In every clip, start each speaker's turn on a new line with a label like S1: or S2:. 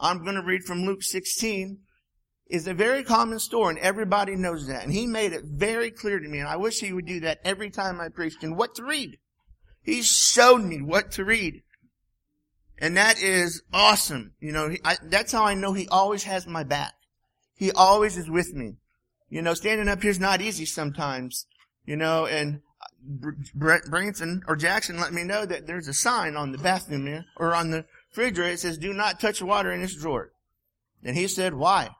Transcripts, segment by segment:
S1: I'm going to read from Luke 16 is a very common story and everybody knows that. And he made it very clear to me and I wish he would do that every time I preached and what to read. He showed me what to read. And that is awesome. You know, I, that's how I know he always has my back. He always is with me. You know, standing up here is not easy sometimes. You know, and Brent Branson or Jackson let me know that there's a sign on the bathroom here or on the refrigerator. It says, do not touch water in this drawer. And he said, why?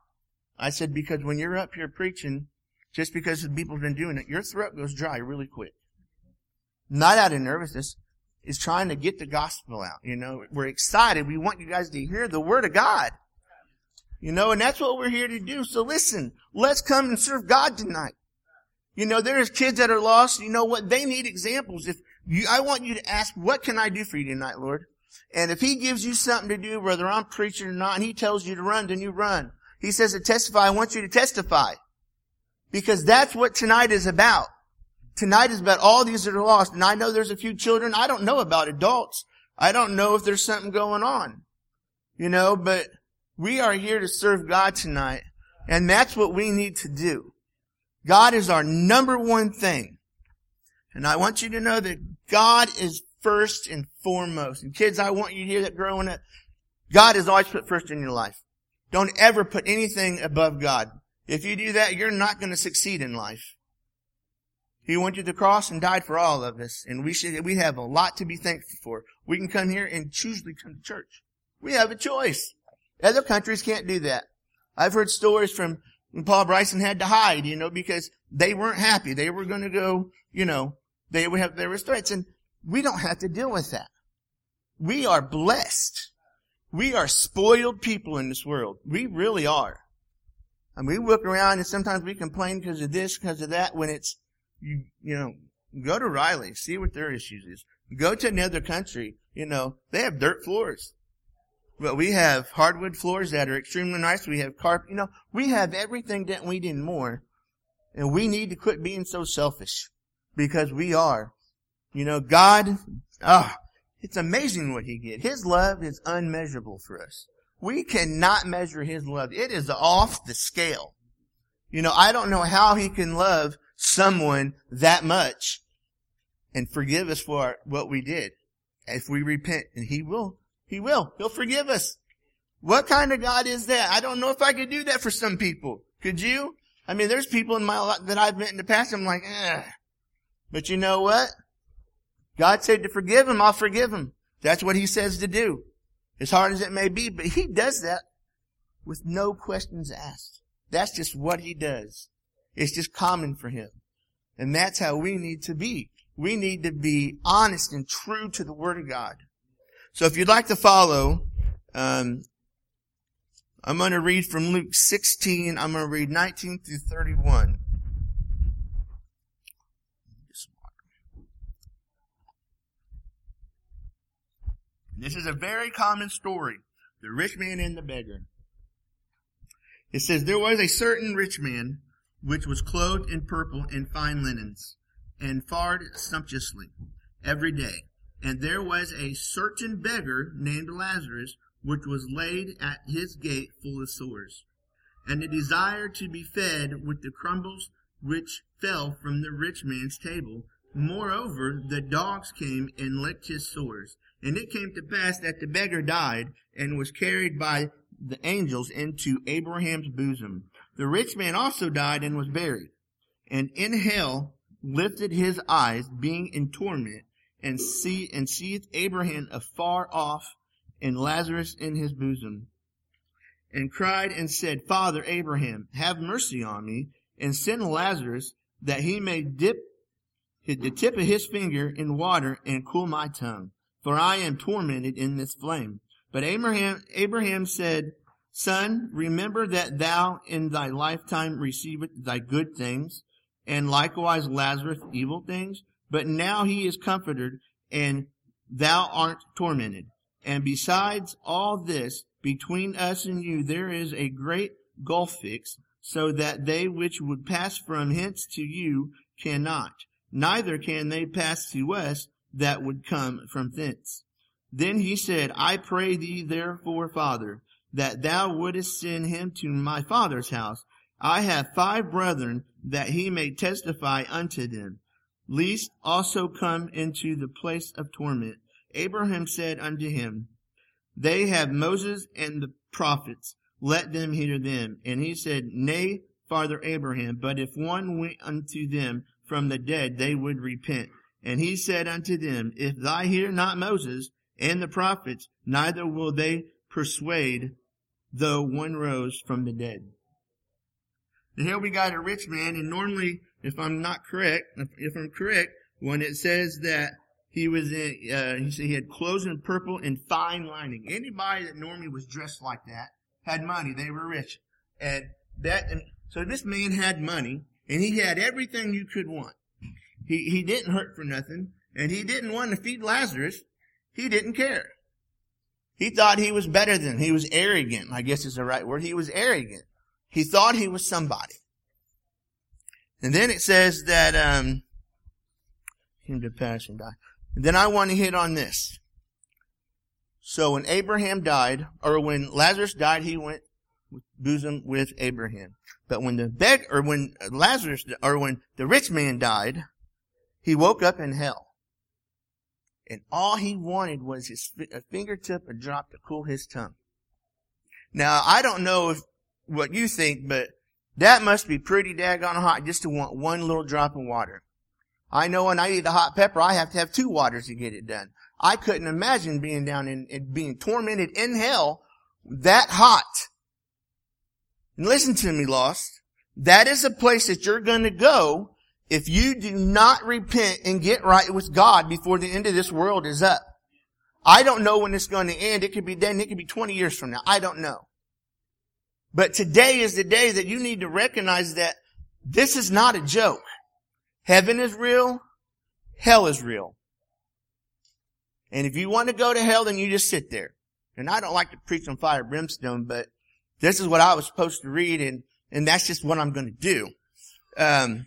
S1: I said, because when you're up here preaching, just because the people have been doing it, your throat goes dry really quick. Not out of nervousness. It's trying to get the gospel out. You know, we're excited. We want you guys to hear the word of God. You know, and that's what we're here to do. So listen, let's come and serve God tonight. You know, there's kids that are lost. You know what? They need examples. If you, I want you to ask, what can I do for you tonight, Lord? And if he gives you something to do, whether I'm preaching or not, and he tells you to run, then you run. He says to testify, I want you to testify. Because that's what tonight is about. Tonight is about all these that are lost. And I know there's a few children. I don't know about adults. I don't know if there's something going on. You know, but we are here to serve God tonight. And that's what we need to do. God is our number one thing. And I want you to know that God is first and foremost. And kids, I want you to hear that growing up. God is always put first in your life. Don't ever put anything above God. If you do that, you're not going to succeed in life. He went to the cross and died for all of us, and we should, we have a lot to be thankful for. We can come here and choose to come to church. We have a choice. Other countries can't do that. I've heard stories from when Paul Bryson had to hide, you know, because they weren't happy. They were going to go, you know, they would have there was threats. and we don't have to deal with that. We are blessed. We are spoiled people in this world. We really are. And we look around and sometimes we complain because of this, because of that, when it's, you, you know, go to Riley, see what their issues is. Go to another country, you know, they have dirt floors. But we have hardwood floors that are extremely nice. We have carpet, you know, we have everything that we need more. And we need to quit being so selfish because we are. You know, God, ah, oh, it's amazing what he did. His love is unmeasurable for us. We cannot measure his love. It is off the scale. You know, I don't know how he can love someone that much and forgive us for what we did. If we repent, and he will, he will, he'll forgive us. What kind of God is that? I don't know if I could do that for some people. Could you? I mean, there's people in my life that I've met in the past. I'm like, eh. But you know what? God said to forgive him, I'll forgive him. That's what he says to do. As hard as it may be, but he does that with no questions asked. That's just what he does. It's just common for him. And that's how we need to be. We need to be honest and true to the Word of God. So if you'd like to follow, um, I'm going to read from Luke 16. I'm going to read 19 through 31. This is a very common story. The rich man and the beggar. It says, There was a certain rich man which was clothed in purple and fine linens, and fared sumptuously every day. And there was a certain beggar named Lazarus, which was laid at his gate full of sores, and a desire to be fed with the crumbs which fell from the rich man's table. Moreover, the dogs came and licked his sores. And it came to pass that the beggar died and was carried by the angels into Abraham's bosom. The rich man also died and was buried. And in hell lifted his eyes, being in torment, and see and seeth Abraham afar off, and Lazarus in his bosom. And cried and said, Father Abraham, have mercy on me, and send Lazarus that he may dip the tip of his finger in water and cool my tongue for I am tormented in this flame. But Abraham, Abraham said, Son, remember that thou in thy lifetime receivest thy good things, and likewise Lazarus evil things. But now he is comforted, and thou art tormented. And besides all this, between us and you there is a great gulf fixed, so that they which would pass from hence to you cannot, neither can they pass to us that would come from thence. Then he said, I pray thee therefore, Father, that thou wouldest send him to my father's house. I have five brethren, that he may testify unto them, lest also come into the place of torment. Abraham said unto him, They have Moses and the prophets, let them hear them. And he said, Nay, Father Abraham, but if one went unto them from the dead, they would repent. And he said unto them, If thy hear not Moses and the prophets, neither will they persuade, though one rose from the dead. And here we got a rich man, and normally, if I'm not correct, if I'm correct, when it says that he was in, uh, he said he had clothes in purple and fine lining. Anybody that normally was dressed like that had money. They were rich. And that, and so this man had money, and he had everything you could want. He, he didn't hurt for nothing, and he didn't want to feed Lazarus. He didn't care. He thought he was better than, he was arrogant, I guess is the right word. He was arrogant. He thought he was somebody. And then it says that, um, came to pass and die. And then I want to hit on this. So when Abraham died, or when Lazarus died, he went bosom with Abraham. But when the beg, or when Lazarus, or when the rich man died, he woke up in hell. And all he wanted was his a fingertip, a drop to cool his tongue. Now, I don't know if, what you think, but that must be pretty daggone hot just to want one little drop of water. I know when I eat a hot pepper, I have to have two waters to get it done. I couldn't imagine being down in, in being tormented in hell that hot. And listen to me, lost. That is a place that you're going to go if you do not repent and get right with God before the end of this world is up. I don't know when it's going to end. It could be then. It could be 20 years from now. I don't know. But today is the day that you need to recognize that this is not a joke. Heaven is real. Hell is real. And if you want to go to hell, then you just sit there. And I don't like to preach on fire brimstone, but this is what I was supposed to read and, and that's just what I'm going to do. Um,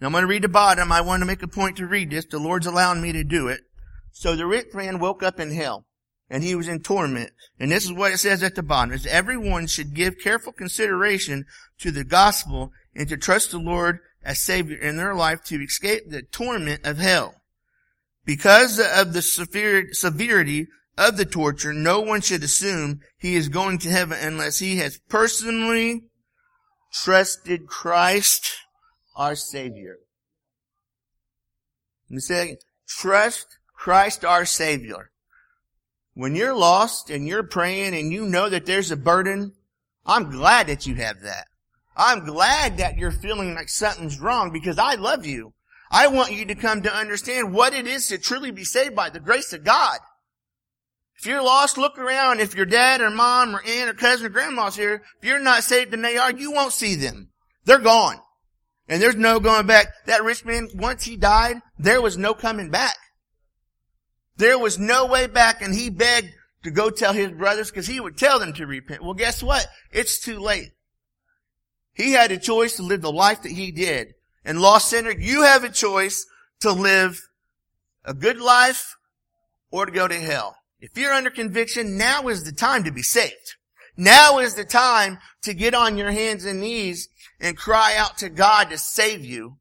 S1: I'm going to read the bottom. I want to make a point to read this. The Lord's allowing me to do it. So the rich man woke up in hell and he was in torment. And this is what it says at the bottom. Is everyone should give careful consideration to the gospel and to trust the Lord as Savior in their life to escape the torment of hell. Because of the severity of the torture, no one should assume he is going to heaven unless he has personally trusted Christ our Savior. Let me say, trust Christ our Savior. When you're lost and you're praying and you know that there's a burden, I'm glad that you have that. I'm glad that you're feeling like something's wrong because I love you. I want you to come to understand what it is to truly be saved by the grace of God. If you're lost, look around. If your dad or mom or aunt or cousin or grandma's here, if you're not saved and they are, you won't see them. They're gone. And there's no going back. That rich man, once he died, there was no coming back. There was no way back and he begged to go tell his brothers because he would tell them to repent. Well, guess what? It's too late. He had a choice to live the life that he did. And lost sinner, you have a choice to live a good life or to go to hell. If you're under conviction, now is the time to be saved. Now is the time to get on your hands and knees and cry out to God to save you.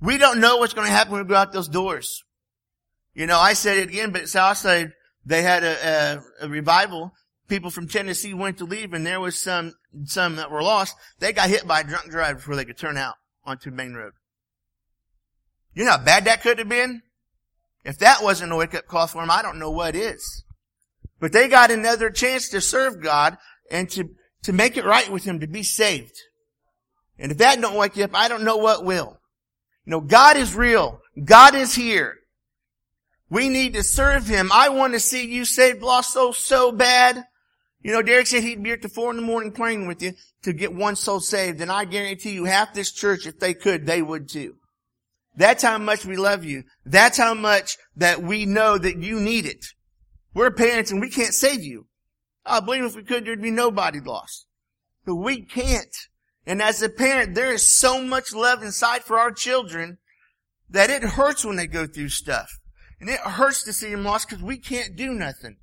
S1: We don't know what's going to happen when we go out those doors. You know, I said it again, but Southside, they had a, a, a revival. People from Tennessee went to leave and there was some, some that were lost. They got hit by a drunk driver before they could turn out onto the main road. You know how bad that could have been? If that wasn't a wake up call for them, I don't know what is. But they got another chance to serve God and to to make it right with Him, to be saved. And if that don't wake you up, I don't know what will. You know, God is real. God is here. We need to serve Him. I want to see you saved, lost so, so bad. You know, Derek said he'd be here to four in the morning praying with you to get one soul saved. And I guarantee you half this church, if they could, they would too. That's how much we love you. That's how much that we know that you need it. We're parents and we can't save you. I believe if we could, there'd be nobody lost. But we can't. And as a parent, there is so much love inside for our children that it hurts when they go through stuff. And it hurts to see them lost because we can't do nothing.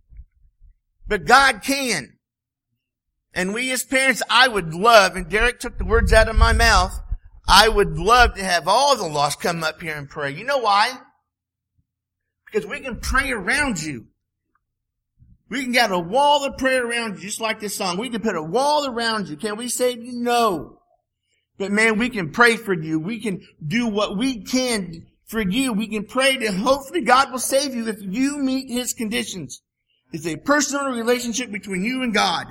S1: But God can. And we as parents, I would love, and Derek took the words out of my mouth, I would love to have all the lost come up here and pray. You know why? Because we can pray around you. We can get a wall of prayer around you, just like this song. We can put a wall around you. Can we save you? No. But man, we can pray for you. We can do what we can for you. We can pray that hopefully God will save you if you meet His conditions. It's a personal relationship between you and God.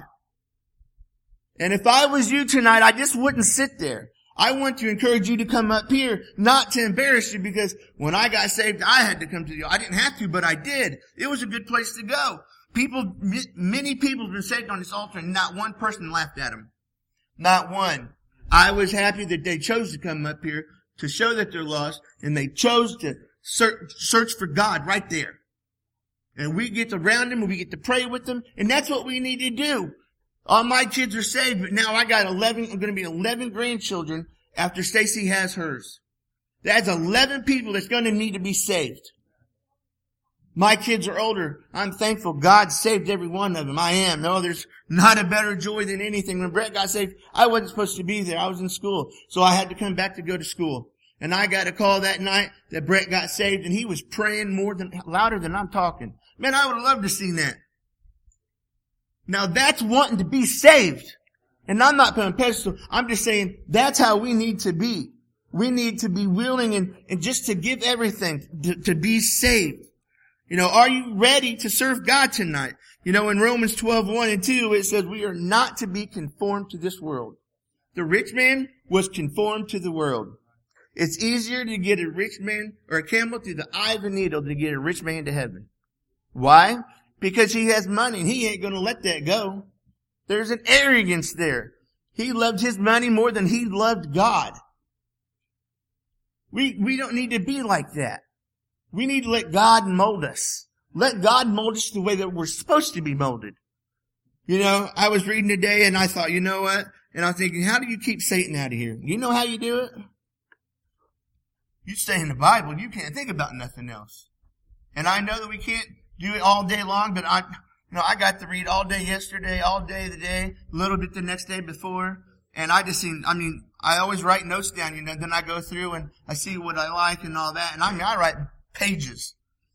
S1: And if I was you tonight, I just wouldn't sit there. I want to encourage you to come up here, not to embarrass you, because when I got saved, I had to come to you. I didn't have to, but I did. It was a good place to go. People, many people have been saved on this altar, and not one person laughed at them. Not one. I was happy that they chose to come up here to show that they're lost, and they chose to search, search for God right there. And we get around them, and we get to pray with them, and that's what we need to do. All my kids are saved, but now I got 11, I'm going to be 11 grandchildren after Stacy has hers. That's 11 people that's going to need to be saved. My kids are older. I'm thankful God saved every one of them. I am. No, there's not a better joy than anything. When Brett got saved, I wasn't supposed to be there. I was in school. So I had to come back to go to school. And I got a call that night that Brett got saved and he was praying more than, louder than I'm talking. Man, I would have loved to seen that. Now that's wanting to be saved. And I'm not putting pedestal. I'm just saying that's how we need to be. We need to be willing and, and just to give everything to, to be saved. You know, are you ready to serve God tonight? You know, in Romans 12, 1 and 2, it says we are not to be conformed to this world. The rich man was conformed to the world. It's easier to get a rich man or a camel through the eye of a needle than to get a rich man to heaven. Why? Because he has money and he ain't going to let that go. There's an arrogance there. He loved his money more than he loved God. We, we don't need to be like that. We need to let God mold us. Let God mold us the way that we're supposed to be molded. You know, I was reading today and I thought, you know what? And I'm thinking, how do you keep Satan out of here? You know how you do it? You stay in the Bible. You can't think about nothing else. And I know that we can't do it all day long, but I, you know, I got to read all day yesterday, all day the day, a little bit the next day before, and I just seen, I mean, I always write notes down, you know, then I go through and I see what I like and all that, and I mean, I write pages,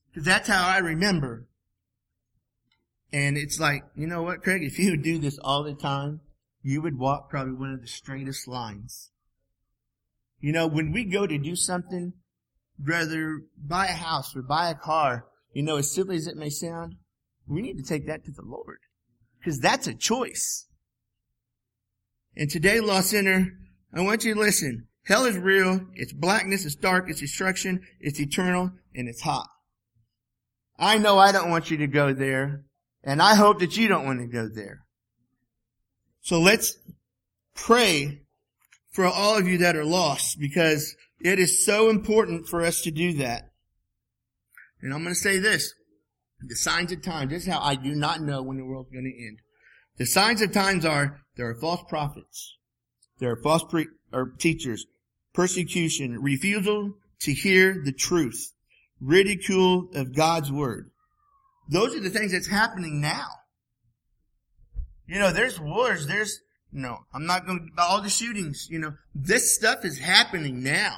S1: because that's how I remember. And it's like, you know what, Craig, if you would do this all the time, you would walk probably one of the straightest lines. You know, when we go to do something, whether buy a house or buy a car, you know, as silly as it may sound, we need to take that to the Lord. Because that's a choice. And today, lost sinner, I want you to listen. Hell is real. It's blackness. It's dark. It's destruction. It's eternal and it's hot. I know I don't want you to go there and I hope that you don't want to go there. So let's pray for all of you that are lost because it is so important for us to do that. And I'm going to say this. The signs of times, this is how I do not know when the world's going to end. The signs of times are there are false prophets. There are false pre- or teachers, persecution, refusal to hear the truth, ridicule of God's word. Those are the things that's happening now. You know, there's wars, there's, you know, I'm not going to, all the shootings, you know, this stuff is happening now.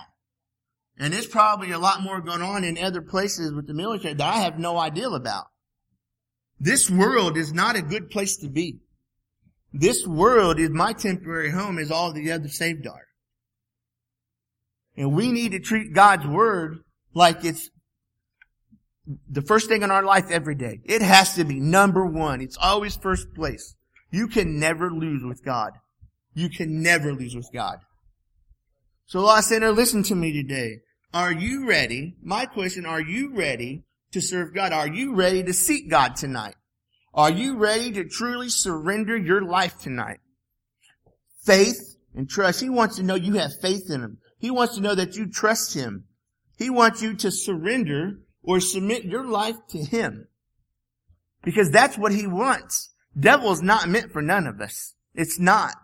S1: And there's probably a lot more going on in other places with the military that I have no idea about. This world is not a good place to be. This world is my temporary home as all the other saved are. And we need to treat God's word like it's the first thing in our life every day. It has to be number one. It's always first place. You can never lose with God. You can never lose with God. So lost sinner, listen to me today. Are you ready? My question, are you ready to serve God? Are you ready to seek God tonight? Are you ready to truly surrender your life tonight? Faith and trust. He wants to know you have faith in Him. He wants to know that you trust Him. He wants you to surrender or submit your life to Him. Because that's what He wants. Devil is not meant for none of us. It's not.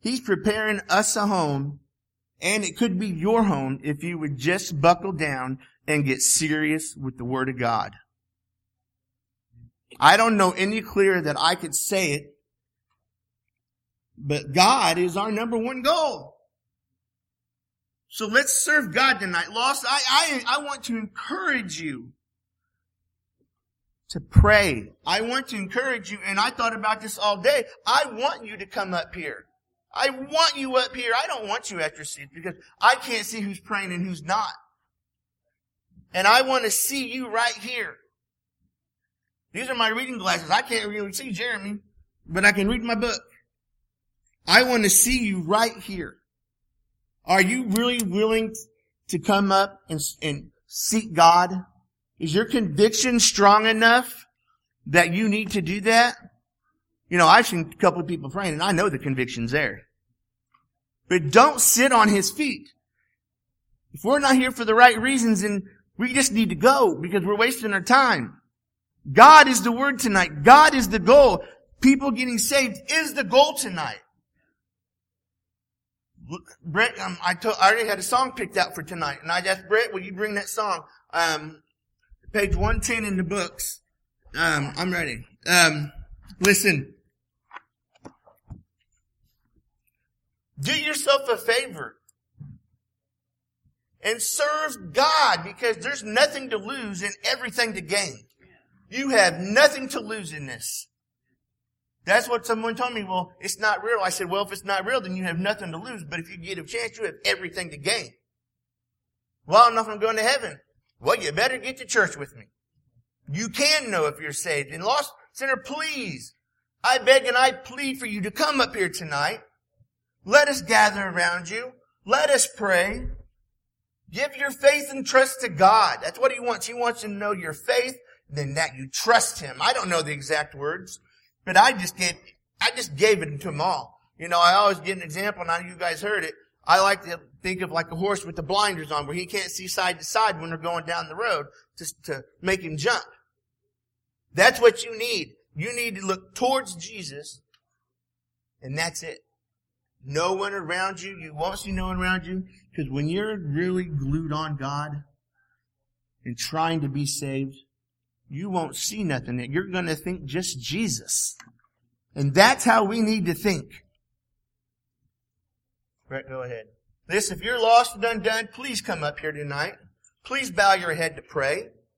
S1: He's preparing us a home and it could be your home if you would just buckle down and get serious with the Word of God. I don't know any clearer that I could say it, but God is our number one goal. So let's serve God tonight. Lost, I, I, I want to encourage you to pray. I want to encourage you, and I thought about this all day. I want you to come up here. I want you up here. I don't want you at your seat because I can't see who's praying and who's not. And I want to see you right here. These are my reading glasses. I can't really see Jeremy, but I can read my book. I want to see you right here. Are you really willing to come up and, and seek God? Is your conviction strong enough that you need to do that? You know, I've seen a couple of people praying and I know the conviction's there. But don't sit on his feet. If we're not here for the right reasons, then we just need to go because we're wasting our time. God is the word tonight. God is the goal. People getting saved is the goal tonight. Brett, um, I, I already had a song picked out for tonight, and I asked Brett, will you bring that song? Um, page 110 in the books. Um, I'm ready. Um, listen. Do yourself a favor and serve God because there's nothing to lose and everything to gain. You have nothing to lose in this. That's what someone told me. Well, it's not real. I said, well, if it's not real, then you have nothing to lose. But if you get a chance, you have everything to gain. Well, I don't know if I'm going to heaven. Well, you better get to church with me. You can know if you're saved. And lost sinner, please, I beg and I plead for you to come up here tonight. Let us gather around you. Let us pray. Give your faith and trust to God. That's what He wants. He wants to know your faith, then that you trust Him. I don't know the exact words. But I just gave, I just gave it to them all. You know, I always get an example, now you guys heard it. I like to think of like a horse with the blinders on where he can't see side to side when they're going down the road just to make him jump. That's what you need. You need to look towards Jesus and that's it. No one around you. You won't see no one around you because when you're really glued on God and trying to be saved, you won't see nothing. You're going to think just Jesus. And that's how we need to think. Brett, go ahead. This, if you're lost and undone, please come up here tonight. Please bow your head to pray.